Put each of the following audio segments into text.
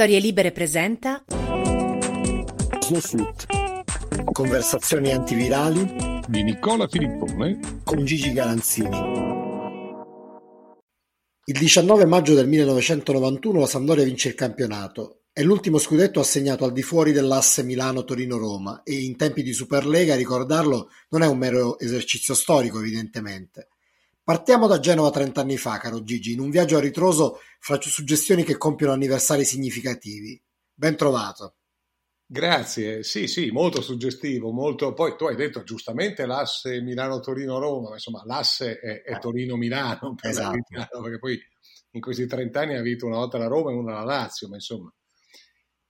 Storie Libere presenta Snowsuit. Conversazioni antivirali di Nicola Filippone con Gigi Galanzini. Il 19 maggio del 1991 la Sampdoria vince il campionato. È l'ultimo scudetto assegnato al di fuori dell'asse Milano-Torino-Roma e in tempi di Superlega ricordarlo non è un mero esercizio storico evidentemente. Partiamo da Genova trent'anni fa, caro Gigi, in un viaggio a ritroso fra suggestioni che compiono anniversari significativi. Ben trovato. Grazie, sì, sì, molto suggestivo, molto... Poi tu hai detto giustamente l'asse Milano-Torino-Roma, ma insomma l'asse è, è Torino-Milano, per esatto. Milano, perché poi in questi 30 anni ha vinto una volta la Roma e una la Lazio, ma insomma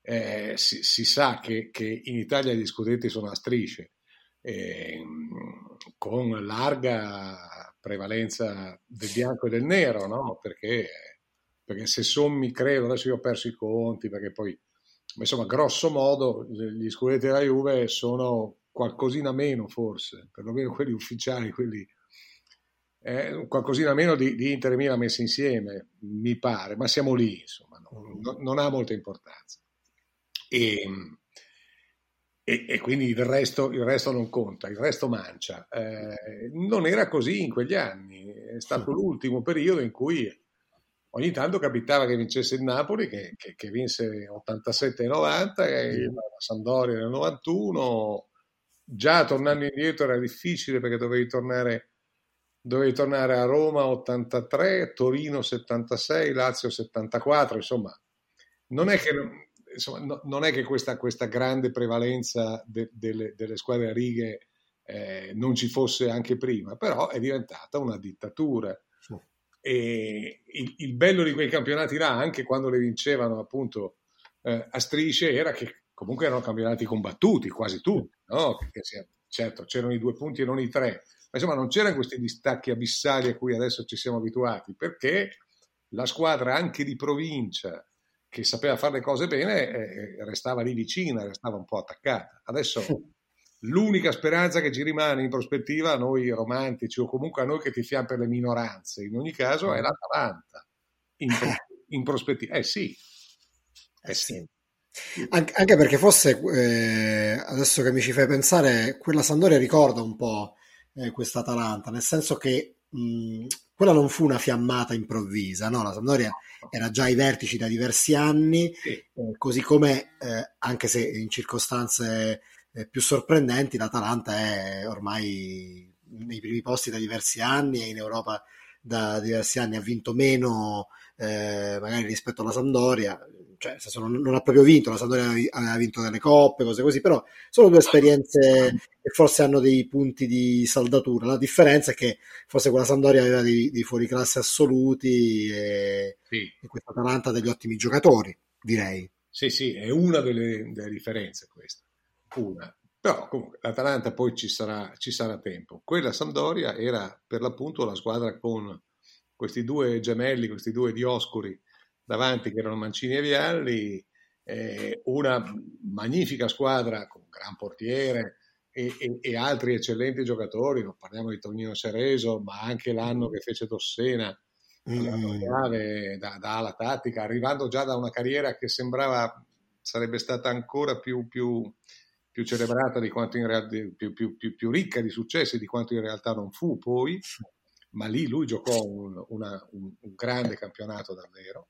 eh, si, si, sa che, che, in Italia gli scudetti sono a strisce, eh, con larga prevalenza del bianco e del nero, no? Perché, perché se sommi, credo, adesso io ho perso i conti, perché poi ma insomma, grosso modo, gli scudetti della Juve sono qualcosina meno, forse, perlomeno quelli ufficiali, quelli eh, qualcosina meno di, di Inter e Milan messi insieme, mi pare, ma siamo lì, insomma, no, no, non ha molta importanza. E, e, e quindi il resto, il resto, non conta, il resto mancia. Eh, non era così in quegli anni, è stato l'ultimo periodo in cui ogni tanto capitava che vincesse il Napoli, che, che, che vinse 87 e 90, e la Sampdoria nel 91. Già tornando indietro era difficile perché dovevi tornare, dovevi tornare a Roma 83, Torino 76, Lazio 74, insomma, non è che, insomma, no, non è che questa, questa, grande prevalenza de, delle, delle, squadre a righe eh, non ci fosse anche prima, però è diventata una dittatura. E il, il, bello di quei campionati là, anche quando le vincevano appunto eh, a strisce, era che comunque erano campionati combattuti, quasi tutti, no? Sia, certo, c'erano i due punti e non i tre, ma insomma non c'erano questi distacchi abissali a cui adesso ci siamo abituati, perché la squadra anche di provincia che sapeva fare le cose bene eh, restava lì vicina, restava un po' attaccata. Adesso L'unica speranza che ci rimane in prospettiva a noi romantici o comunque a noi che tifiamo per le minoranze, in ogni caso, è l'Atalanta. In, in prospettiva, eh sì. Eh sì. Anche, anche perché forse, eh, adesso che mi ci fai pensare, quella Sandoria ricorda un po' eh, questa Atalanta, nel senso che mh, quella non fu una fiammata improvvisa, no? La Sampdoria era già ai vertici da diversi anni, sì. eh, così come, eh, anche se in circostanze eh, più sorprendenti, l'Atalanta è ormai nei primi posti da diversi anni e in Europa da diversi anni ha vinto meno eh, magari rispetto alla Sampdoria, cioè non, non, ha proprio vinto, la Sampdoria aveva vinto delle coppe, cose così, però sono due esperienze che forse hanno dei punti di saldatura. La differenza è che forse quella Sampdoria aveva dei, dei fuoriclasse assoluti e, sì. e questa Atalanta ha degli ottimi giocatori, direi. Sì, sì, è una delle, delle differenze questa una. Però comunque l'Atalanta poi ci sarà, ci sarà tempo. Quella Sampdoria era per l'appunto la squadra con questi due gemelli, questi due dioscuri davanti che erano Mancini e Vialli, eh, una magnifica squadra con un gran portiere e, e, e, altri eccellenti giocatori, non parliamo di Tonino Cereso, ma anche l'anno che fece Dossena, mm. da, da ala tattica, arrivando già da una carriera che sembrava sarebbe stata ancora più, più più celebrata di quanto in realtà, più, più, più, più, ricca di successi di quanto in realtà non fu poi, ma lì lui giocò un, una, un, un grande campionato davvero.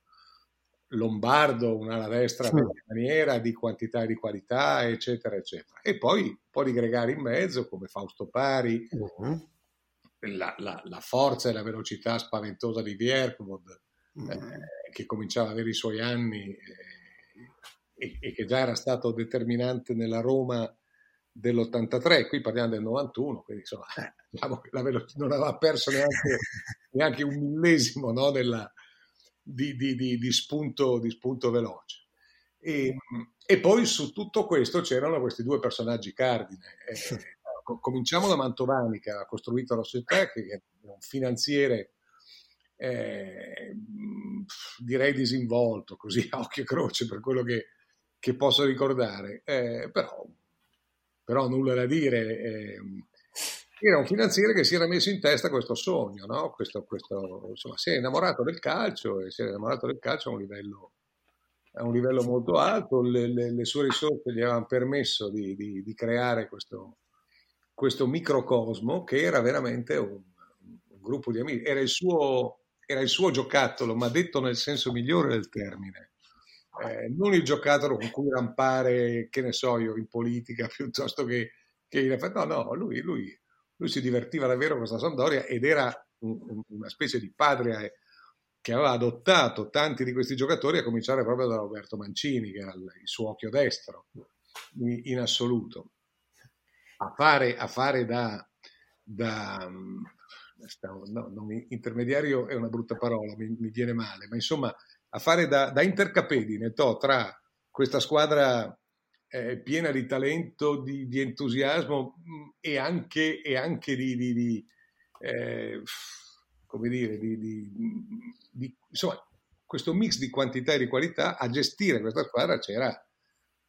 Lombardo, un'ala destra sì. maniera, di quantità e di qualità, eccetera, eccetera. E poi un po' di gregari in mezzo, come Fausto Pari, uh-huh. la, la, la, forza e la velocità spaventosa di Vierkvod, uh-huh. eh, che cominciava ad avere i suoi anni. Eh, e, e, che già era stato determinante nella Roma dell'83, qui parliamo del 91, quindi insomma diciamo velo- non aveva perso neanche, neanche un millesimo no, della, di, di, di, di, spunto, di spunto veloce. E, e, poi su tutto questo c'erano questi due personaggi cardine. Eh, cominciamo da Mantovani che ha costruito la società, che è un finanziere eh, direi disinvolto, così a occhio e croce per quello che, che posso ricordare, eh, però, però, nulla da dire. Era un finanziere che si era messo in testa questo sogno, no? questo, questo, insomma, si è innamorato del calcio e si è innamorato del calcio a un livello a un livello molto alto, le, le, le sue risorse gli avevano permesso di, di, di creare questo, questo, microcosmo che era veramente un, un gruppo di amici, era il, suo, era il suo giocattolo, ma detto nel senso migliore del termine. Eh, non il giocattolo con cui rampare, che ne so io, in politica piuttosto che, che in effetti, no, no, lui, lui, lui, si divertiva davvero con questa Sampdoria ed era un, una specie di padre che aveva adottato tanti di questi giocatori, a cominciare proprio da Roberto Mancini, che era il, suo occhio destro in, assoluto. A fare, a fare da, da no, non, intermediario è una brutta parola, mi, mi, viene male, ma insomma a fare da, da intercapedine to, tra questa squadra eh, piena di talento, di, di entusiasmo mm, e anche, e anche di, di, di eh, come dire, di, insomma, questo mix di quantità e di qualità, a gestire questa squadra c'era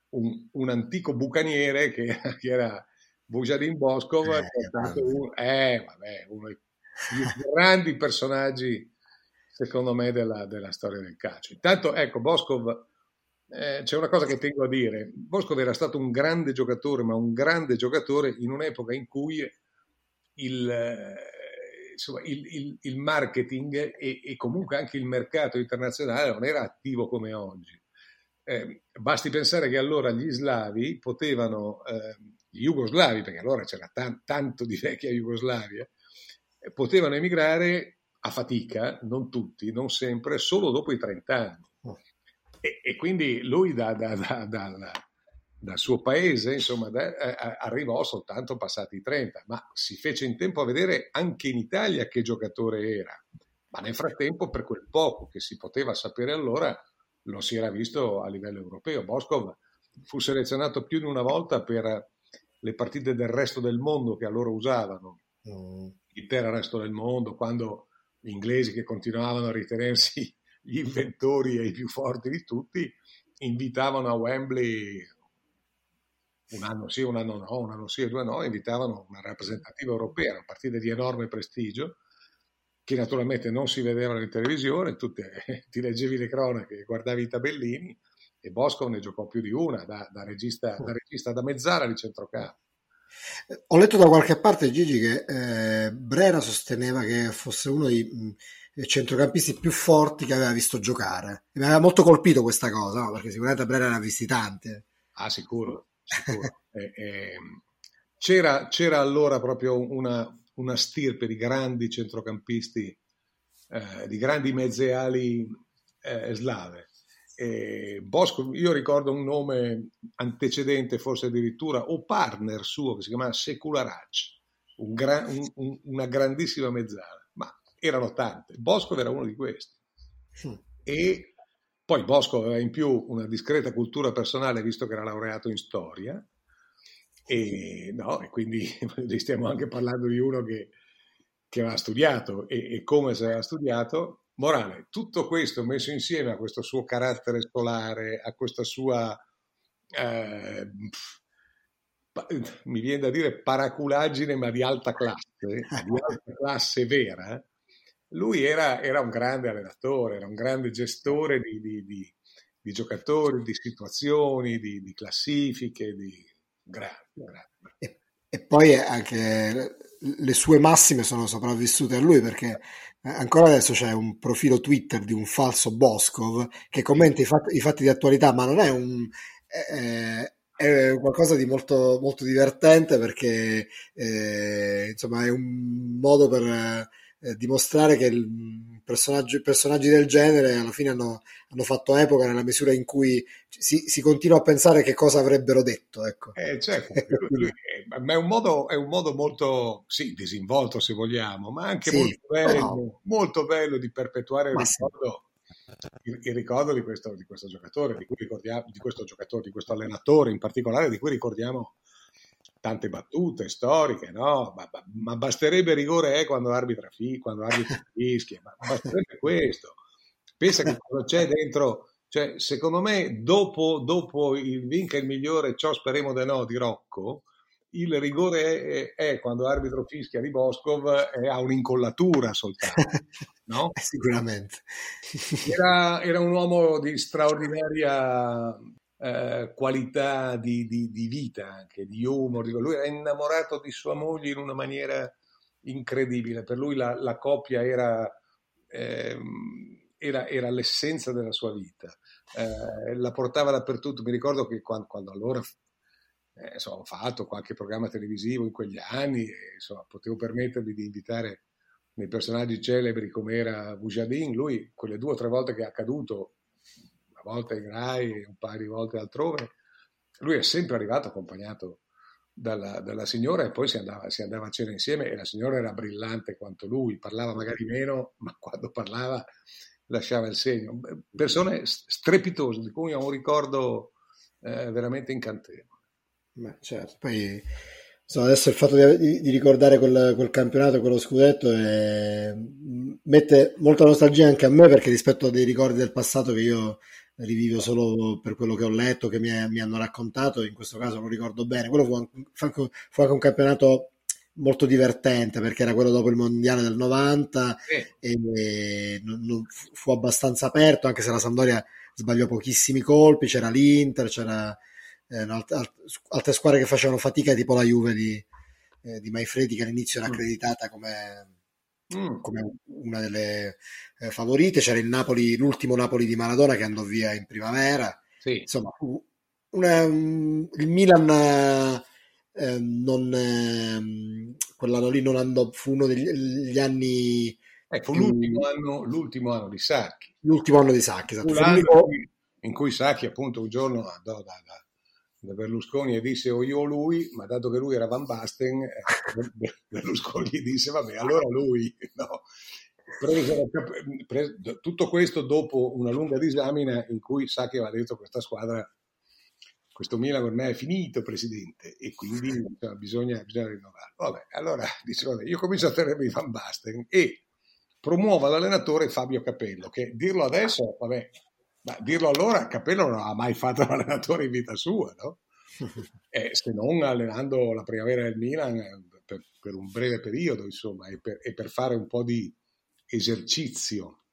un, un antico bucaniere che, che era Bujadin Boskov, eh, è stato un, eh, vabbè, uno dei grandi personaggi, secondo me, della, della, storia del calcio. Intanto, ecco, Boskov, eh, c'è una cosa che tengo a dire. Boskov era stato un grande giocatore, ma un grande giocatore in un'epoca in cui il insomma, il, il, il marketing e, e, comunque anche il mercato internazionale non era attivo come oggi. Eh, basti pensare che allora gli slavi potevano, eh, gli jugoslavi, perché allora c'era tan, tanto di vecchia Jugoslavia, eh, potevano emigrare a fatica, non tutti, non sempre, solo dopo i 30 anni. E, e quindi lui da, da, da, da dal suo paese, insomma, da, eh, arrivò soltanto passati i 30, ma si fece in tempo a vedere anche in Italia che giocatore era. Ma nel frattempo, per quel poco che si poteva sapere allora, lo si era visto a livello europeo. Boskov fu selezionato più di una volta per le partite del resto del mondo che allora usavano, mm. l'intero resto del mondo, quando gli inglesi che continuavano a ritenersi gli inventori e i più forti di tutti, invitavano a Wembley un anno sì, un anno no, un anno sì e due no, invitavano una rappresentativa europea, una partita di enorme prestigio, che naturalmente non si vedevano in televisione, tu ti leggevi le cronache, guardavi i tabellini e Bosco ne giocò più di una da, da, regista, da regista, da mezzala di centrocampo. Ho letto da qualche parte, Gigi, che eh, Brera sosteneva che fosse uno dei centrocampisti più forti che aveva visto giocare. mi aveva molto colpito questa cosa, no? perché sicuramente Brera visti tanti. Ah, sicuro eh, eh, c'era, c'era, allora proprio una, una, stirpe di grandi centrocampisti, eh, di grandi mezzeali eh, slave. Bosco, io ricordo un nome antecedente, forse addirittura, o partner suo, che si chiamava Secularac, un gra, un, un, una grandissima mezzala, erano tante. Bosco era uno di questi. Mm. E poi Bosco aveva in più una discreta cultura personale, visto che era laureato in storia, e, no, e quindi stiamo anche parlando di uno che, che aveva studiato e, e, come se aveva studiato. Morale, tutto questo messo insieme a questo suo carattere solare, a questa sua, eh, mi viene da dire paraculaggine, ma di alta classe, di alta classe vera, lui era, era, un grande allenatore, era un grande gestore di, di, di, di giocatori, di situazioni, di, classifiche, di grande, grande. E, e, poi anche le sue massime sono sopravvissute a lui perché ancora adesso c'è un profilo Twitter di un falso Boscov che commenta i fatti, i fatti di attualità, ma non è un... Eh, è qualcosa di molto, molto divertente perché eh, insomma è un modo per eh, dimostrare che il personaggi, personaggi del genere alla fine hanno, hanno, fatto epoca nella misura in cui si, si, continua a pensare che cosa avrebbero detto. Ecco. Eh, certo, ma è un, modo, è un, modo, molto sì, disinvolto se vogliamo, ma anche sì, molto, bello, no. molto, bello, di perpetuare il ricordo, il, il ricordo di, questo, di questo giocatore, di, cui ricordiamo, di questo giocatore, di questo allenatore in particolare, di cui ricordiamo tante battute storiche, no? Ma, ma, ma basterebbe rigore eh, quando arbitra, fi, quando arbitra fischia, ma basterebbe questo. Pensa che cosa c'è dentro, cioè, secondo me, dopo, dopo il vinca il migliore, ciò speriamo di no, di Rocco, il rigore è, è, quando l'arbitro fischia di Boscov e ha un'incollatura soltanto. No? Sicuramente. Era, era, un uomo di straordinaria eh, qualità di, di, di, vita, anche di humor. Lui era innamorato di sua moglie in una maniera incredibile. Per lui la, la coppia era, eh, era, era, l'essenza della sua vita. Eh, la portava dappertutto. Mi ricordo che quando, quando allora eh, insomma, ho fatto qualche programma televisivo in quegli anni e insomma, potevo permettermi di invitare dei personaggi celebri come era Bujadin, lui quelle due o tre volte che è accaduto, una volta in Rai un paio di volte altrove, lui è sempre arrivato accompagnato dalla, dalla signora e poi si andava, si andava, a cena insieme e la signora era brillante quanto lui, parlava magari meno, ma quando parlava lasciava il segno. Persone strepitose di cui ho un ricordo eh, veramente incantevole. Beh, certo. Poi adesso il fatto di, di ricordare quel, quel, campionato, quello scudetto, è, mette molta nostalgia anche a me perché rispetto a dei ricordi del passato che io rivivo solo per quello che ho letto, che mi, mi hanno raccontato, in questo caso lo ricordo bene. Quello fu anche, fu anche un campionato molto divertente perché era quello dopo il mondiale del 90 sì. e non, non fu abbastanza aperto anche se la Sampdoria sbagliò pochissimi colpi c'era l'Inter c'era eh, altre, altre, squadre che facevano fatica, tipo la Juve di, eh, di Maifredi, che all'inizio era mm. accreditata come, mm. come una delle eh, favorite. C'era il Napoli, l'ultimo Napoli di Maradona che andò via in primavera. Sì. Insomma, una, um, il Milan eh, non, eh, quell'anno lì non andò, fu uno degli anni. Ecco, più... l'ultimo, anno, l'ultimo anno di Sacchi. L'ultimo anno di Sacchi, esatto. In cui Sacchi appunto un giorno andò da, da Berlusconi e disse o io o lui, ma dato che lui era Van Basten, eh, Berlusconi gli disse vabbè, allora lui. No. tutto questo dopo una lunga disamina in cui sa che aveva detto questa squadra, questo Milan me è finito, presidente, e quindi insomma, bisogna, bisogna rinnovare. Vabbè, allora dice, vabbè, io comincio a tenermi Van Basten e promuovo l'allenatore Fabio Capello, che dirlo adesso, vabbè, ma dirlo allora, Capello non ha mai fatto l'allenatore in vita sua, no? eh, se non allenando la primavera del Milan eh, per, per un breve periodo, insomma, e per, e per, fare un po' di esercizio,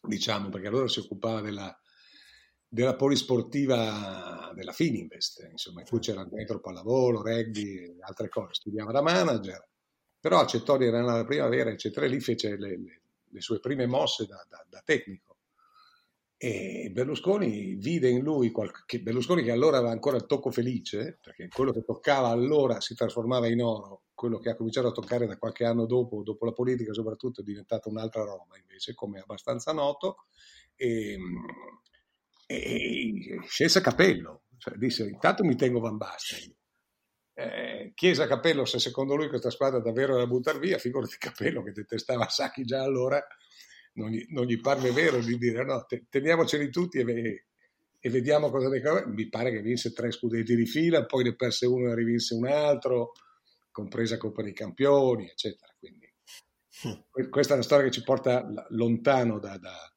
diciamo, perché allora si occupava della, della polisportiva della Fininvest, insomma, in cui c'era dentro pallavolo, rugby e altre cose, studiava da manager, però accettò di allenare la primavera, eccetera, e lì fece le, le, le sue prime mosse da, da, da tecnico e Berlusconi vide in lui, qualche, Berlusconi che allora aveva ancora il tocco felice, perché quello che toccava allora si trasformava in oro, quello che ha cominciato a toccare da qualche anno dopo, dopo la politica soprattutto, è diventata un'altra roba invece, come abbastanza noto, e, e scelse Capello, cioè disse intanto mi tengo Van Basten, eh, chiese Capello se secondo lui questa squadra davvero era da buttare via, figurati Capello che detestava Sacchi già allora, non gli, non gli parve vero di dire no, te, teniamoceli tutti e, e vediamo cosa decade. Mi pare che vinse tre scudetti di fila, poi ne perse uno e ne rivinse un altro, compresa Coppa dei Campioni, eccetera. Quindi mm. questa è una storia che ci porta lontano da, da,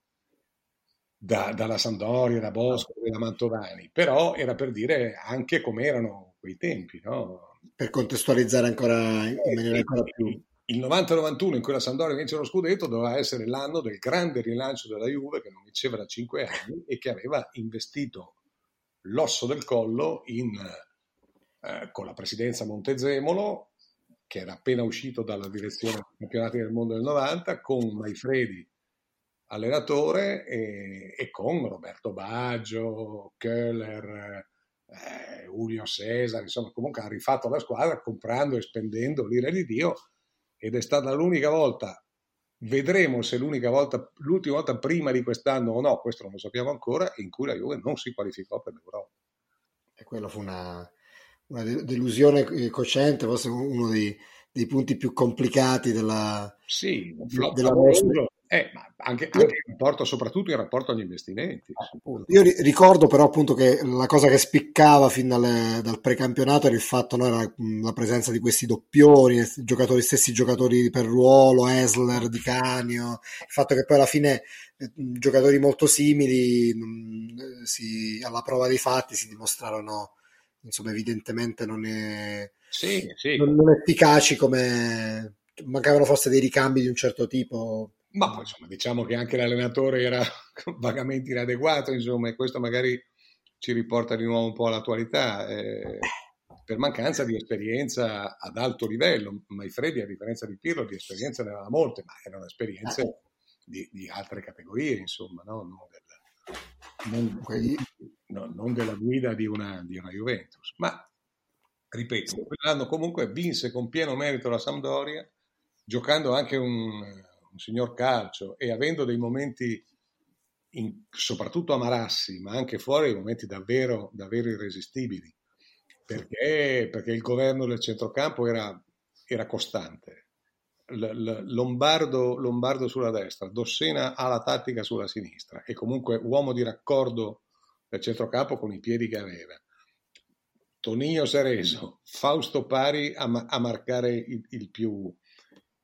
da, dalla Sampdoria, da Bosco, da Mantovani, però era per dire anche come erano quei tempi, no? Per contestualizzare ancora in maniera ancora più il 90-91 in cui la Sampdoria vince lo scudetto doveva essere l'anno del grande rilancio della Juve che non vinceva da cinque anni e che aveva investito l'osso del collo in, eh, con la presidenza Montezemolo che era appena uscito dalla direzione dei campionati del mondo del 90 con Maifredi allenatore e, e con Roberto Baggio, Köhler, eh, Julio Cesar, insomma comunque ha rifatto la squadra comprando e spendendo l'ira di Dio ed è stata l'unica volta, vedremo se l'unica volta, l'ultima volta prima di quest'anno o no, questo non lo sappiamo ancora, in cui la Juve non si qualificò per l'Europa. E quello fu una, una delusione cosciente, forse uno dei, dei punti più complicati della, sì, della nostra, eh, ma anche, anche in rapporto, soprattutto in rapporto agli investimenti. Io ricordo però appunto che la cosa che spiccava fin dal, dal precampionato era il fatto, no, era la presenza di questi doppioni, giocatori, stessi giocatori per ruolo, Esler, Di Canio, il fatto che poi alla fine eh, giocatori molto simili si, alla prova dei fatti si dimostrarono insomma evidentemente non è, sì, sì. Non, non efficaci come mancavano forse dei ricambi di un certo tipo. Ma poi insomma diciamo che anche l'allenatore era vagamente inadeguato, insomma, e questo magari ci riporta di nuovo un po' all'attualità. Eh, per mancanza di esperienza ad alto livello. Maifredi, a differenza di Pirlo, di esperienza ne aveva molte, ma erano esperienze di, di altre categorie, insomma, no? non, del, non, no, non, della guida di una, di una Juventus. Ma, ripeto, quell'anno comunque vinse con pieno merito la Sampdoria, giocando anche un, un signor calcio e avendo dei momenti, in, soprattutto a Marassi, ma anche fuori, dei momenti davvero, davvero irresistibili perché, perché il governo del centrocampo era, era costante. L- l- Lombardo, Lombardo, sulla destra, Dossena ha la tattica sulla sinistra e comunque uomo di raccordo del centrocampo con i piedi che aveva. Tonino Sereso, Fausto Pari a, a marcare il, il, più,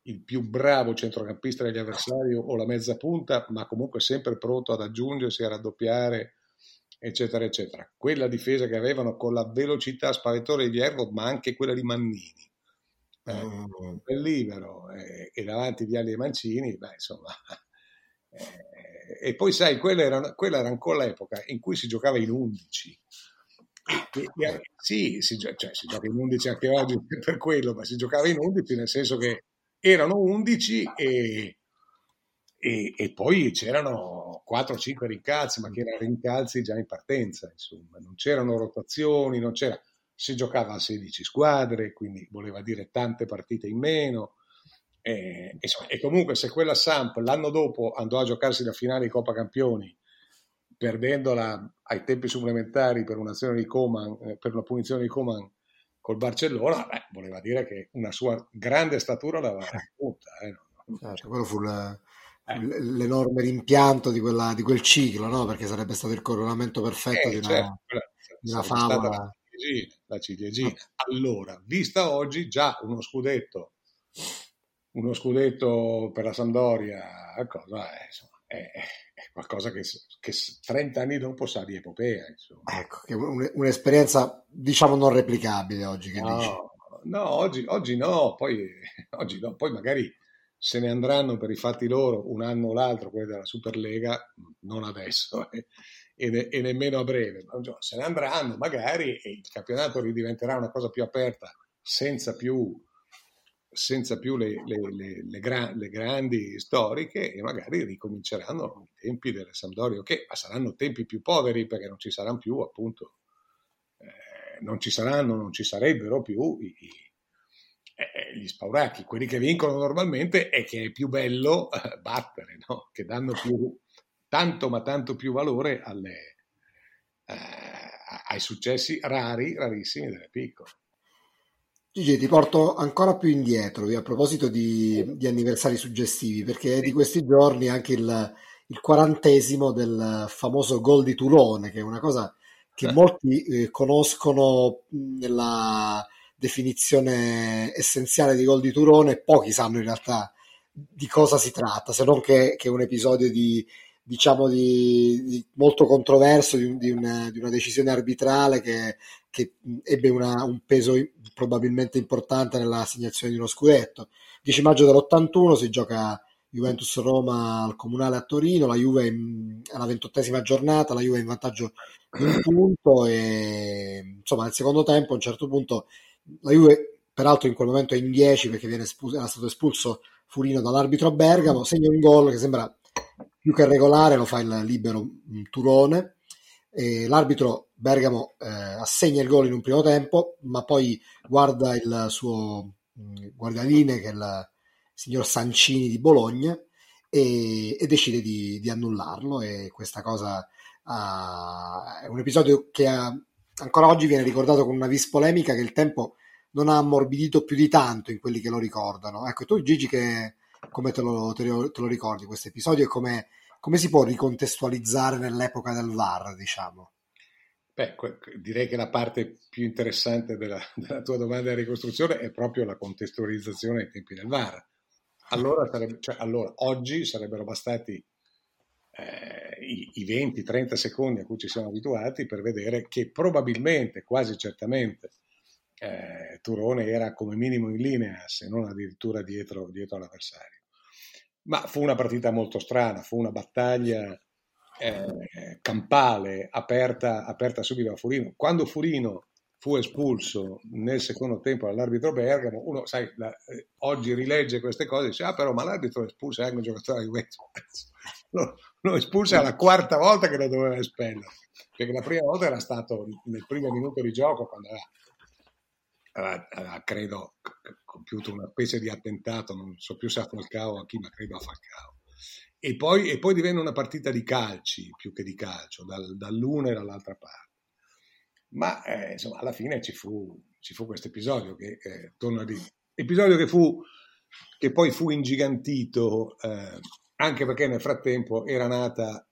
il, più, bravo centrocampista degli avversari o la mezza punta, ma comunque sempre pronto ad aggiungersi, a raddoppiare eccetera, eccetera. Quella difesa che avevano con la velocità spaventosa di Ervot, ma anche quella di Mannini. Eh, mm. libero eh, e davanti di Ali e Mancini, beh, insomma. Eh, e poi sai, quella era, quella era, ancora l'epoca in cui si giocava in 11. E, e, sì, si, cioè, si gioca in 11 anche oggi per quello, ma si giocava in 11 nel senso che erano 11 e, e, e poi c'erano 4-5 rincalzi, ma che erano rincalzi già in partenza, insomma, non c'erano rotazioni, non c'era, si giocava a 16 squadre, quindi voleva dire tante partite in meno. E, insomma, e comunque se quella Samp l'anno dopo andò a giocarsi la finale di Coppa Campioni, perdendola ai tempi supplementari per un'azione di Coman, eh, per una punizione di Coman col Barcellona, beh, voleva dire che una sua grande statura l'aveva raggiunta. Eh, no? certo, quello fu la, eh. l'enorme rimpianto di, quella, di, quel ciclo, no? perché sarebbe stato il coronamento perfetto eh, di una, certo, di una favola. La ciliegina, la ciliegina. Allora, vista oggi, già uno scudetto, uno scudetto per la Sampdoria, cosa è, insomma, è, qualcosa che, che, 30 anni dopo sa di epopea. Insomma. Ecco, un, un'esperienza diciamo non replicabile oggi, che no, dici? No, oggi, oggi no, poi, oggi no, poi magari se ne andranno per i fatti loro un anno o l'altro, quelli della Superlega, non adesso eh, e, ne, e, nemmeno a breve, se ne andranno magari e il campionato ridiventerà una cosa più aperta senza più, senza più le, le, le, gra, le grandi storiche e magari ricominceranno i tempi delle Sampdoria, che ma saranno tempi più poveri perché non ci saranno più appunto, eh, non ci saranno, non ci sarebbero più i, i eh, gli spauracchi, quelli che vincono normalmente, è che è più bello eh, battere, no? che danno più, tanto ma tanto più valore alle, eh, ai successi rari, rarissimi delle piccole. Gigi, ti porto ancora più indietro a proposito di, di, anniversari suggestivi, perché è di questi giorni anche il, il quarantesimo del famoso gol di Turone, che è una cosa che eh. molti eh, conoscono nella, definizione essenziale di gol di Turone, pochi sanno in realtà di cosa si tratta, se non che, che è un episodio di, diciamo di, di molto controverso di, di, una, di, una, decisione arbitrale che, che ebbe una, un peso probabilmente importante nella assegnazione di uno scudetto. 10 maggio dell'81 si gioca Juventus-Roma al Comunale a Torino, la Juve in, alla ventottesima giornata, la Juve in vantaggio di un punto e insomma nel secondo tempo a un certo punto la Juve peraltro in quel momento è in 10 perché espulso, era stato espulso Furino dall'arbitro Bergamo, segna un gol che sembra più che regolare, lo fa il libero Turone. E l'arbitro Bergamo eh, assegna il gol in un primo tempo, ma poi guarda il suo mh, guardaline, che è il signor Sancini di Bologna, e, e decide di, di, annullarlo. E questa cosa uh, è un episodio che ha, ancora oggi viene ricordato con una vis polemica che il tempo non ha ammorbidito più di tanto in quelli che lo ricordano. Ecco, tu Gigi, che, come te lo, te lo, te lo ricordi questo episodio e come, come, si può ricontestualizzare nell'epoca del VAR, diciamo? Beh, direi che la parte più interessante della, della tua domanda di ricostruzione è proprio la contestualizzazione ai tempi del VAR. Allora, sarebbe, cioè, allora oggi sarebbero bastati eh, i, i 20-30 secondi a cui ci siamo abituati per vedere che probabilmente, quasi certamente, eh, Turone era come minimo in linea, se non addirittura dietro, dietro all'avversario. Ma fu una partita molto strana, fu una battaglia eh, campale aperta, aperta subito a Furino. Quando Furino fu espulso nel secondo tempo dall'arbitro Bergamo, uno sai, la, eh, oggi rilegge queste cose e dice, ah però ma l'arbitro espulsa anche un giocatore di Juventus. Lo, lo espulsa la quarta volta che lo doveva espellere, perché la prima volta era stato nel primo minuto di gioco quando aveva, aveva, credo compiuto una specie di attentato, non so più se a Falcao o a chi, ma credo a Falcao. E poi, e poi divenne una partita di calci più che di calcio, dal, dall'una e dall'altra parte. Ma eh, insomma, alla fine ci fu, ci fu questo episodio che, eh, torno a dire, episodio che, fu, che poi fu ingigantito eh, anche perché nel frattempo era nata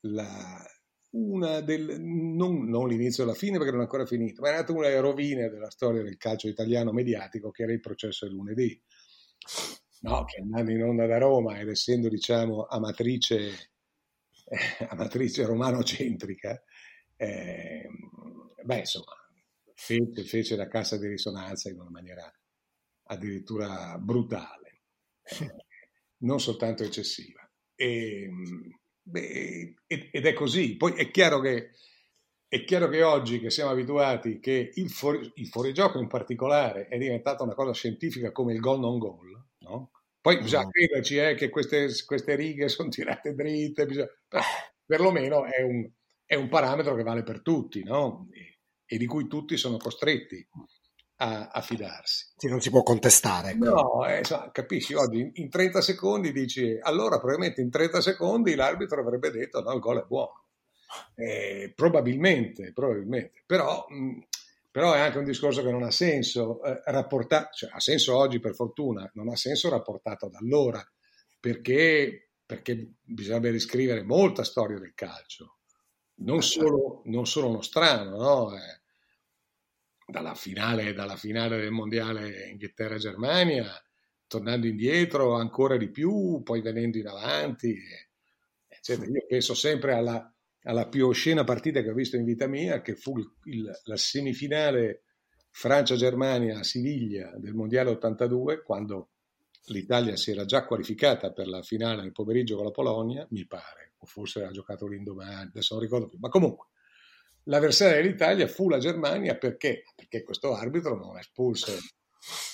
la, una del, non, non, l'inizio e la fine perché non è ancora finito, ma è nata una delle rovine della storia del calcio italiano mediatico che era il processo del lunedì. No, che andando in onda da Roma ed essendo diciamo a matrice, eh, a matrice romano-centrica, eh, beh, insomma, fece, fece, la cassa di risonanza in una maniera addirittura brutale, eh, non soltanto eccessiva. E, beh, ed è così. Poi è chiaro che è chiaro che oggi che siamo abituati che il, fuori, il fuorigioco in particolare è diventata una cosa scientifica come il gol non gol, no? Poi bisogna crederci eh, che queste, queste, righe sono tirate dritte, bisogna, perlomeno è un, è un parametro che vale per tutti, no? E, e di cui tutti sono costretti a, a fidarsi. Sì, non si può contestare. Ecco. No, eh, capisci, oggi in 30 secondi dici, allora probabilmente in 30 secondi l'arbitro avrebbe detto no, il gol è buono. Eh, probabilmente, probabilmente, però, mh, però, è anche un discorso che non ha senso eh, rapportato, cioè ha senso oggi per fortuna, non ha senso rapportato da allora, perché, perché bisognerebbe riscrivere molta storia del calcio non solo, non solo nostrano, no? eh, dalla, finale, dalla finale del mondiale Inghilterra-Germania, tornando indietro ancora di più, poi venendo in avanti, eccetera. Io penso sempre alla, alla più oscena partita che ho visto in vita mia, che fu il, la semifinale Francia-Germania a Siviglia del Mondiale 82, quando l'Italia si era già qualificata per la finale nel pomeriggio con la Polonia, mi pare o forse ha giocato l'indomani, adesso non ricordo più, ma comunque l'avversaria dell'Italia fu la Germania perché? Perché questo arbitro non espulse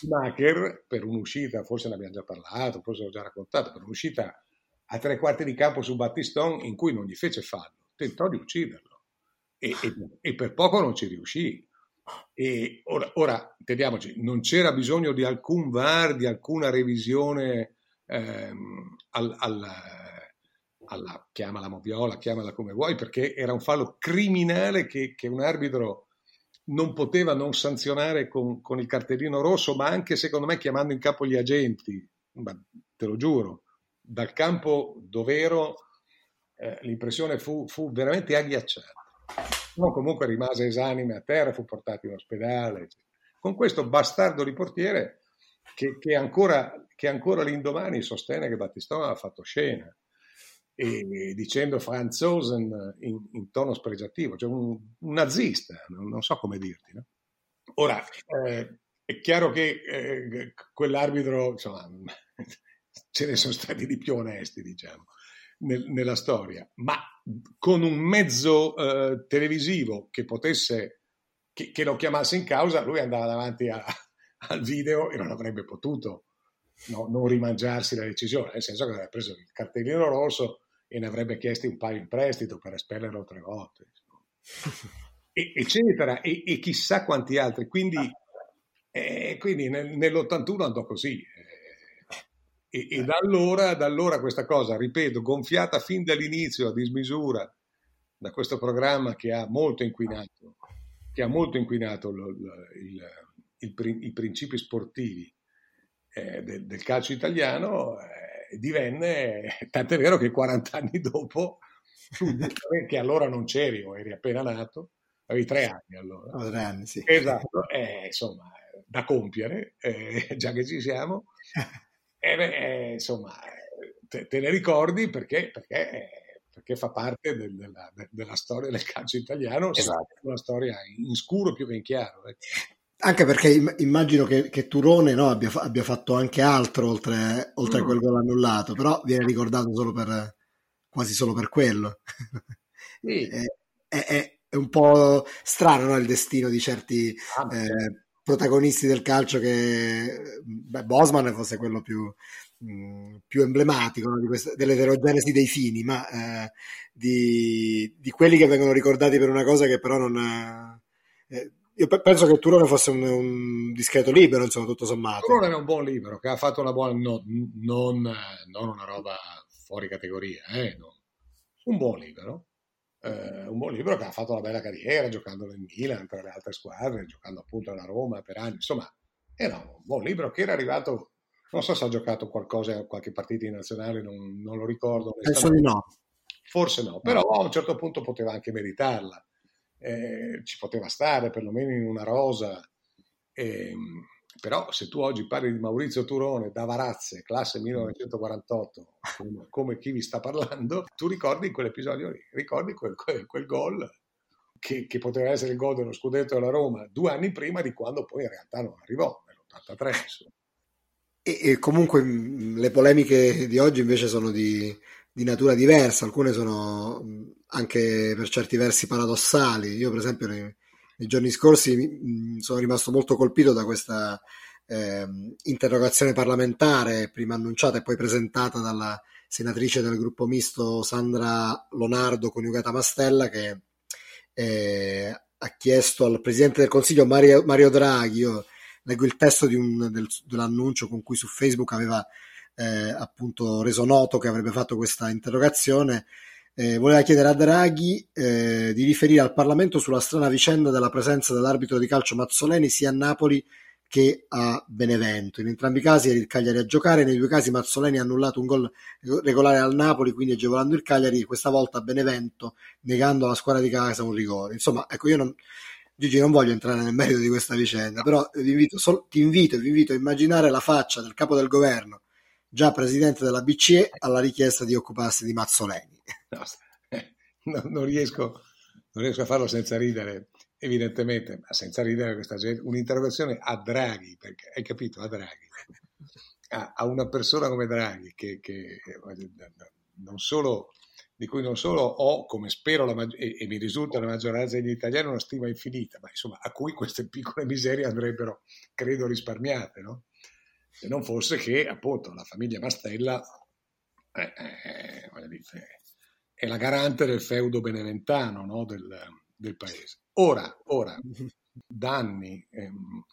Macher per un'uscita, forse ne abbiamo già parlato, forse l'ho già raccontato, per un'uscita a tre quarti di campo su Battiston in cui non gli fece fallo, tentò di ucciderlo e, e, e per poco non ci riuscì. E ora, ora, teniamoci, non c'era bisogno di alcun VAR, di alcuna revisione ehm, al, al alla, chiamala moviola, chiamala come vuoi, perché era un fallo criminale che, che un arbitro non poteva non sanzionare con, con, il cartellino rosso, ma anche secondo me chiamando in campo gli agenti, ma te lo giuro, dal campo dov'ero eh, l'impressione fu, fu, veramente agghiacciata. No, comunque rimase esanime a terra, fu portato in ospedale. Con questo bastardo di portiere che, che, ancora, che ancora l'indomani sostiene che Battistone ha fatto scena e dicendo Franzosen in, in tono spregiativo, cioè un, un nazista, non, non, so come dirti. No? Ora, eh, è chiaro che eh, quell'arbitro, insomma, ce ne sono stati di più onesti, diciamo, nel, nella storia, ma con un mezzo eh, televisivo che potesse, che, che, lo chiamasse in causa, lui andava davanti a, al video e non avrebbe potuto no, non rimangiarsi la decisione, nel senso che avrebbe preso il cartellino rosso e ne avrebbe chiesti un paio in prestito per espellerlo tre volte, e, eccetera, e, e, chissà quanti altri. Quindi, eh, quindi nel, nell'81 andò così. Eh, e, e da, allora, da allora questa cosa, ripeto, gonfiata fin dall'inizio a dismisura da questo programma che ha molto inquinato, ha molto inquinato lo, il, il, i principi sportivi eh, del, del, calcio italiano, eh, divenne, tant'è vero che 40 anni dopo, che allora non c'eri o eri appena nato, avevi tre anni allora. Oh, tre anni, sì. Esatto, eh, insomma, da compiere, eh, già che ci siamo, beh, insomma, te, te, ne ricordi perché, perché, perché fa parte del, della, della, storia del calcio italiano, esatto. una storia in scuro più che in chiaro. Eh. Anche perché immagino che, che Turone no, abbia, abbia, fatto anche altro oltre, oltre mm. a quel gol annullato, però viene ricordato solo per, quasi solo per quello. Sì. è, è, è, un po' strano no, il destino di certi ah, eh, protagonisti del calcio che beh, Bosman è forse quello più, mh, mm, più emblematico no, questa, dell'eterogenesi dei fini, ma eh, di, di, quelli che vengono ricordati per una cosa che però non... Eh, io penso che Turone fosse un, un, discreto libero, insomma, tutto sommato. Turone è un buon libero, che ha fatto una buona... No, non, non, una roba fuori categoria, eh, no. un buon libero eh, un buon libro che ha fatto una bella carriera giocando nel Milan per le altre squadre, giocando appunto alla Roma per anni, insomma era un buon libro che era arrivato, non so se ha giocato qualcosa, qualche partita in nazionale, non, non lo ricordo. Penso di no. Forse no, però a un certo punto poteva anche meritarla, eh, ci poteva stare perlomeno in una rosa. Eh, però se tu oggi parli di Maurizio Turone da Varazze, classe 1948, come, chi vi sta parlando, tu ricordi quell'episodio lì, ricordi quel, quel, quel gol che, che, poteva essere il gol dello scudetto della Roma due anni prima di quando poi in realtà non arrivò, nell'83. E, e, comunque le polemiche di oggi invece sono di, di, natura diversa, alcune sono anche per certi versi paradossali. Io per esempio nei, nei giorni scorsi mh, sono rimasto molto colpito da questa eh, interrogazione parlamentare, prima annunciata e poi presentata dalla senatrice del gruppo misto Sandra Lonardo coniugata Mastella, che eh, ha chiesto al Presidente del Consiglio Mario, Mario Draghi, io leggo il testo un, del, dell'annuncio con cui su Facebook aveva eh, appunto reso noto che avrebbe fatto questa interrogazione, eh, voleva chiedere a Draghi eh, di riferire al Parlamento sulla strana vicenda della presenza dell'arbitro di calcio Mazzoleni sia a Napoli che a Benevento. In entrambi i casi era il Cagliari a giocare, nei due casi Mazzoleni ha annullato un gol regolare al Napoli, quindi agevolando il Cagliari, questa volta a Benevento, negando alla squadra di casa un rigore. Insomma, ecco, io non, Gigi non voglio entrare nel merito di questa vicenda, però ti invito, sol, ti invito, vi invito a immaginare la faccia del capo del governo, già presidente della BCE, alla richiesta di occuparsi di Mazzoleni. No, no, non, riesco, non, riesco, a farlo senza ridere, evidentemente, ma senza ridere questa gente. Un'interrogazione a Draghi, perché hai capito, a Draghi, a, a una persona come Draghi, che, che non solo, di cui non solo ho, come spero, la, e, e, mi risulta la maggioranza degli italiani, una stima infinita, ma insomma a cui queste piccole miserie andrebbero, credo, risparmiate, no? Se non fosse che appunto la famiglia Mastella eh, eh, è la garante del feudo beneventano no? del, del, paese. Ora, ora da anni, ehm,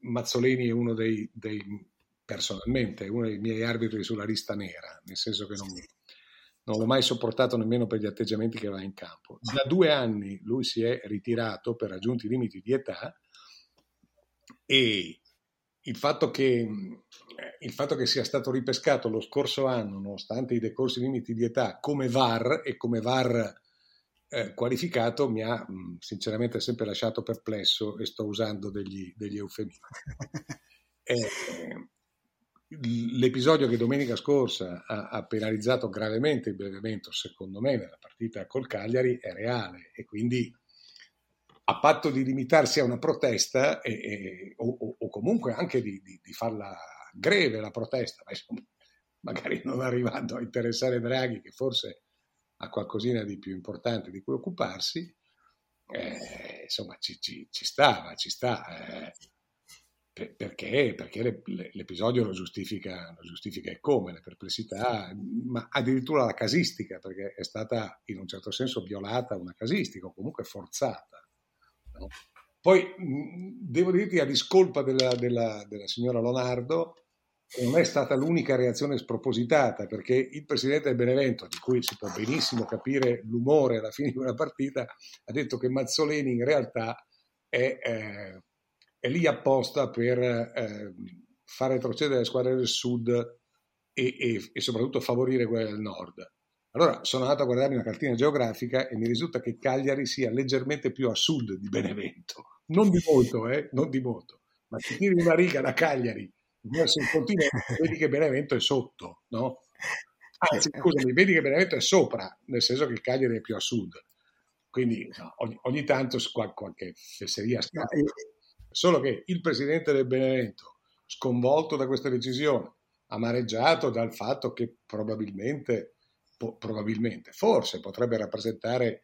Mazzolini è uno dei, dei, personalmente, uno dei miei arbitri sulla lista nera, nel senso che non, non l'ho mai sopportato nemmeno per gli atteggiamenti che va in campo. Da due anni lui si è ritirato per raggiunti limiti di età e il fatto, che, eh, il fatto che sia stato ripescato lo scorso anno, nonostante i decorsi limiti di età, come VAR e come VAR eh, qualificato, mi ha sinceramente sempre lasciato perplesso e sto usando degli, degli eufemismi. Eh, l'episodio che domenica scorsa ha, ha, penalizzato gravemente il Benevento, secondo me, nella partita col Cagliari, è reale e quindi a patto di limitarsi a una protesta e, e, o, o, comunque anche di, di, di, farla greve la protesta, ma insomma, magari non arrivando a interessare Draghi che forse ha qualcosina di più importante di cui occuparsi, eh, insomma ci, ci, ci, stava, ci sta. Eh, perché, perché l'episodio lo giustifica, lo giustifica e come, le perplessità, ma addirittura la casistica, perché è stata in un certo senso violata una casistica o comunque forzata. Poi devo dirti a discolpa della, della, della signora Lonardo, non è stata l'unica reazione spropositata, perché il presidente del Benevento, di cui si può benissimo capire l'umore alla fine di una partita, ha detto che Mazzoleni in realtà è, eh, è lì apposta per eh, far retrocedere le squadre del sud e, e, e soprattutto favorire quelle del nord. Allora sono andato a guardarmi una cartina geografica e mi risulta che Cagliari sia leggermente più a sud di Benevento. Non di molto, eh? Non di molto. Ma se tiri una riga da Cagliari verso il continente, vedi che Benevento è sotto, no? Anzi, scusami, vedi che Benevento è sopra, nel senso che Cagliari è più a sud. Quindi no, ogni, ogni, tanto qualche fesseria scappa. Solo che il presidente del Benevento, sconvolto da questa decisione, amareggiato dal fatto che probabilmente, po- probabilmente forse potrebbe rappresentare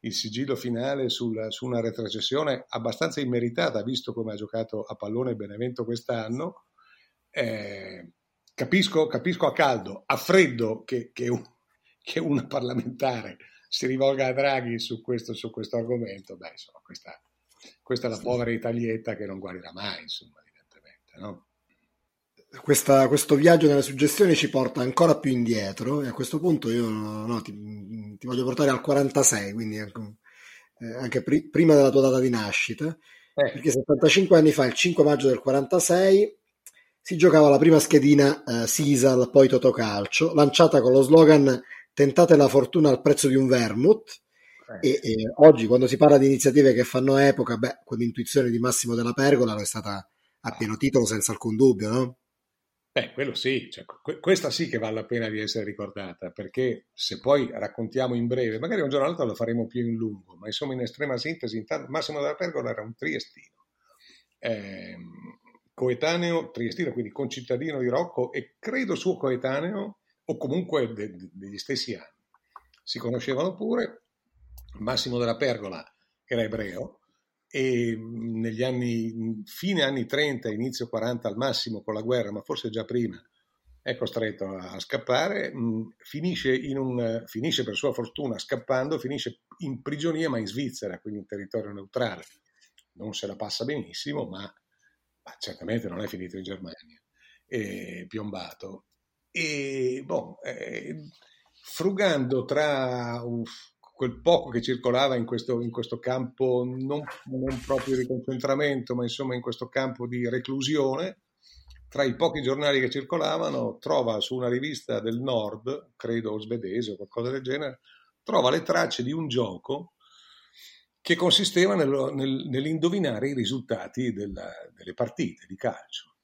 il sigillo finale sul, su una retrocessione abbastanza immeritata, visto come ha giocato a pallone Benevento quest'anno. Eh, capisco, capisco, a caldo, a freddo che, che, un, che un parlamentare si rivolga a Draghi su questo, su questo argomento. Beh, insomma, questa, questa, è la povera Italietta che non guarirà mai, insomma, evidentemente, no? Questa, questo viaggio nelle suggestioni ci porta ancora più indietro e a questo punto io no, ti, ti, voglio portare al 46, quindi anche, eh, anche pri, prima della tua data di nascita, eh. perché 75 anni fa, il 5 maggio del 46, si giocava la prima schedina eh, Sisal, poi Totocalcio, lanciata con lo slogan Tentate la fortuna al prezzo di un vermouth. Eh. E, e, oggi, quando si parla di iniziative che fanno epoca, beh, con l'intuizione di Massimo della Pergola, lo è stata a pieno titolo, senza alcun dubbio, no? Beh, quello sì, cioè, questa sì che vale la pena di essere ricordata, perché se poi raccontiamo in breve, magari un giorno all'altro lo faremo più in lungo, ma insomma in estrema sintesi, intanto Massimo della Pergola era un triestino, eh, coetaneo triestino, quindi concittadino di Rocco e credo suo coetaneo o comunque de, de, degli stessi anni. Si conoscevano pure, Massimo della Pergola era ebreo, e negli anni, fine anni 30, inizio 40 al massimo con la guerra, ma forse già prima, è costretto a scappare, finisce, un, finisce, per sua fortuna scappando, finisce in prigionia ma in Svizzera, quindi in territorio neutrale. Non se la passa benissimo, ma, ma certamente non è finito in Germania, è piombato. E boh, eh, frugando tra uff, quel poco che circolava in questo, in questo campo, non, non, proprio di concentramento, ma insomma in questo campo di reclusione, tra i pochi giornali che circolavano, trova su una rivista del nord, credo svedese o qualcosa del genere, trova le tracce di un gioco che consisteva nel, nel, nell'indovinare i risultati della, delle partite di calcio.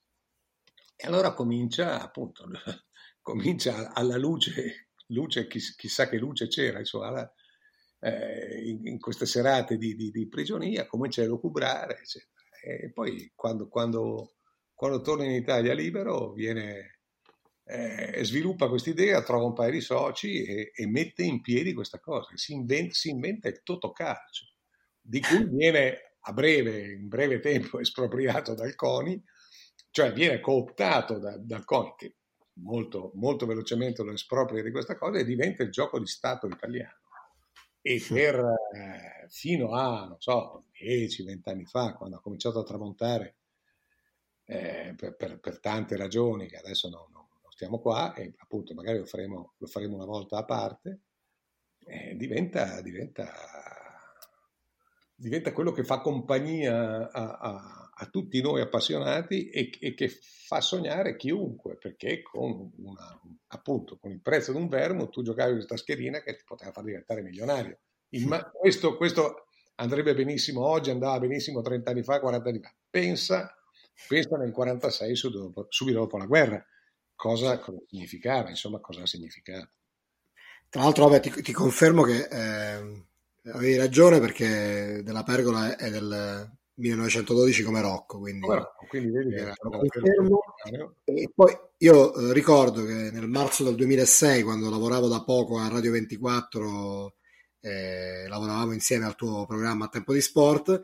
E allora comincia, appunto, comincia alla luce, luce chissà che luce c'era, insomma, eh, in, in, queste serate di, di, di, prigionia, comincia a lucubrare, eccetera. E poi quando, quando, quando torna in Italia libero viene, eh, sviluppa questa idea, trova un paio di soci e, e mette in piedi questa cosa, si inventa, si inventa il totocalcio, di cui viene a breve, in breve tempo espropriato dal CONI, cioè viene cooptato da, dal CONI, che molto, molto velocemente lo espropria di questa cosa e diventa il gioco di Stato italiano e per eh, fino a, non so, 10-20 anni fa, quando ha cominciato a tramontare eh, per, per, per, tante ragioni che adesso non, non, non, stiamo qua e appunto magari lo faremo, lo faremo una volta a parte, eh, diventa, diventa, diventa, quello che fa compagnia a, a, a tutti noi appassionati e, e, che fa sognare chiunque, perché con, una, appunto, con il prezzo di un vermo tu giocavi questa schedina che ti poteva far diventare milionario. Ma questo, questo, andrebbe benissimo oggi, andava benissimo 30 anni fa, 40 anni fa. Pensa, pensa nel 46, subito dopo la guerra, cosa, cosa significava, insomma, cosa ha significato. Tra l'altro, vabbè, ti, ti confermo che eh, avevi ragione perché della pergola è del 1912 come Rocco, quindi, Però, quindi vedi che E poi io eh, ricordo che nel marzo del 2006, quando lavoravo da poco a Radio 24, eh, lavoravamo insieme al tuo programma tempo di sport,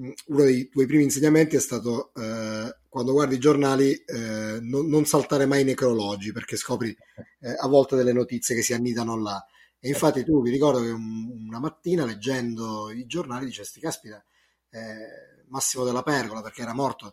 mm, uno dei tuoi primi insegnamenti è stato eh, quando guardi i giornali eh, non, non, saltare mai i necrologi perché scopri eh, a volte delle notizie che si annidano là. E infatti tu mi ricordo che un, una mattina leggendo i giornali dicesti, caspita, eh, Massimo della Pergola, perché era morto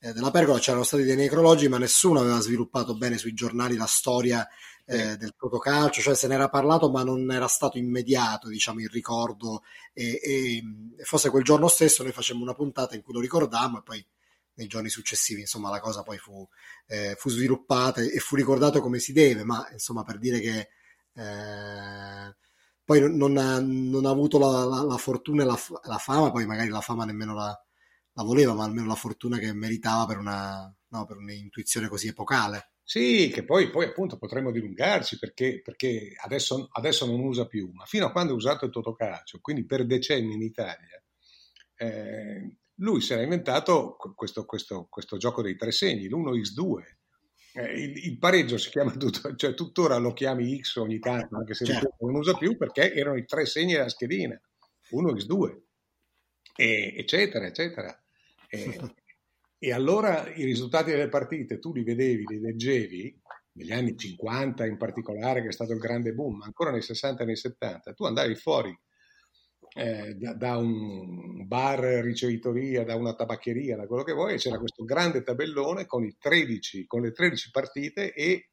eh, della Pergola, c'erano stati dei necrologi, ma nessuno aveva sviluppato bene sui giornali la storia eh, del protocalcio, cioè se ne era parlato, ma non era stato immediato, diciamo, il ricordo. E, e, e forse quel giorno stesso noi facemmo una puntata in cui lo ricordammo e poi nei giorni successivi, insomma, la cosa poi fu, eh, fu sviluppata e fu ricordato come si deve, ma insomma, per dire che eh, poi non ha, non ha avuto la, la, la, fortuna e la, la, fama, poi magari la fama nemmeno la, la voleva, ma almeno la fortuna che meritava per una, no? per un'intuizione così epocale. Sì, che poi, poi appunto potremmo dilungarci perché, perché adesso, adesso, non usa più, ma fino a quando ha usato il Totocalcio, quindi per decenni in Italia, eh, lui si era inventato questo, questo, questo, gioco dei tre segni, l'1x2. Eh, il, il, pareggio si chiama tutto, cioè tuttora lo chiami X ogni tanto, anche se certo. non usa più, perché erano i tre segni della schedina, 1x2, e, eccetera, eccetera. E, E allora i risultati delle partite tu li vedevi, li leggevi, negli anni 50 in particolare, che è stato il grande boom, ma ancora nei 60 e nei 70, tu andavi fuori eh, da, da, un bar ricevitoria, da una tabaccheria, da quello che vuoi, e c'era questo grande tabellone con, 13, con le 13 partite e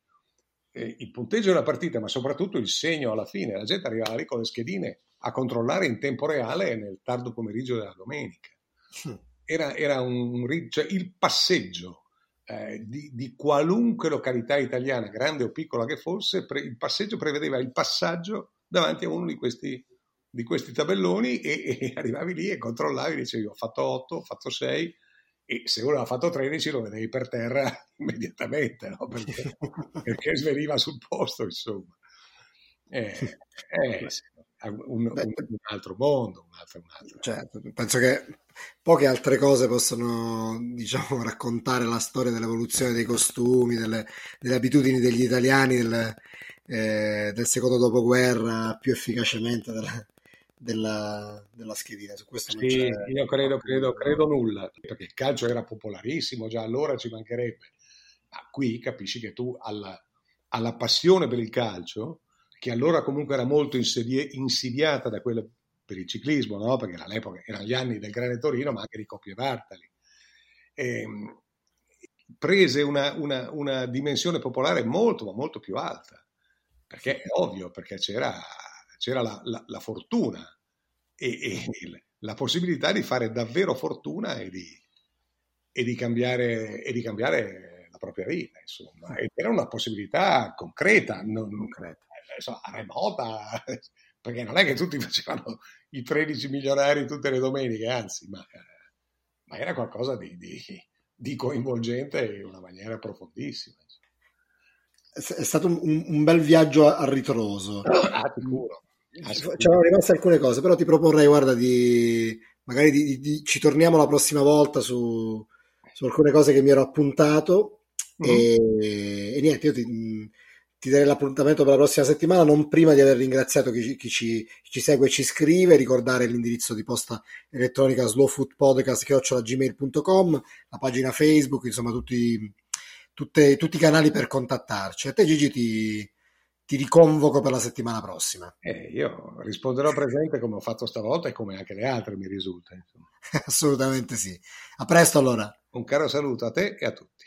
eh, il punteggio della partita, ma soprattutto il segno alla fine. La gente arrivava lì con le schedine a controllare in tempo reale nel tardo pomeriggio della domenica. Hm era, era un, cioè il passeggio eh, di, di, qualunque località italiana, grande o piccola che fosse, pre, il passeggio prevedeva il passaggio davanti a uno di questi, di questi tabelloni e, e, arrivavi lì e controllavi, dicevi ho fatto 8, ho fatto 6 e se uno aveva fatto 13 lo vedevi per terra immediatamente, no? perché, perché sveniva sul posto, insomma. Eh, eh, un, un, un, altro mondo, un altro, un altro. Certo, penso che poche altre cose possono diciamo, raccontare la storia dell'evoluzione dei costumi, delle, delle abitudini degli italiani del, eh, del, secondo dopoguerra più efficacemente della, della, della schedina. Su questo sì, io credo, credo, credo nulla, perché il calcio era popolarissimo, già allora ci mancherebbe. Ma qui capisci che tu alla, alla passione per il calcio che allora comunque era molto insidie- insidiata da quella per il ciclismo, no? perché era l'epoca, erano gli anni del Grande Torino, ma anche di Coppie Bartali. E, ehm, prese una, una, una, dimensione popolare molto, ma molto più alta, perché è ovvio, perché c'era, c'era la, la, la, fortuna e, e, la possibilità di fare davvero fortuna e di, e di, cambiare, e di cambiare la propria vita, insomma. Ed era una possibilità concreta, non, concreta so, remota, perché non è che tutti facevano i 13 milionari tutte le domeniche, anzi, ma, eh, ma era qualcosa di, di, di, coinvolgente in una maniera profondissima. È stato un, un bel viaggio a ritroso. Ah, sicuro. Ah, C'erano rimaste alcune cose, però ti proporrei, guarda, di magari di, di, ci torniamo la prossima volta su, su, alcune cose che mi ero appuntato. Mm-hmm. E, e, niente, io ti, ti darei l'appuntamento per la prossima settimana, non prima di aver ringraziato chi, chi, ci, ci, segue e ci scrive, ricordare l'indirizzo di posta elettronica slowfoodpodcast.gmail.com, la pagina Facebook, insomma tutti, tutte, tutti i canali per contattarci. A te Gigi ti, ti riconvoco per la settimana prossima. Eh, io risponderò presente come ho fatto stavolta e come anche le altre mi risulta. Assolutamente sì. A presto allora. Un caro saluto a te e a tutti.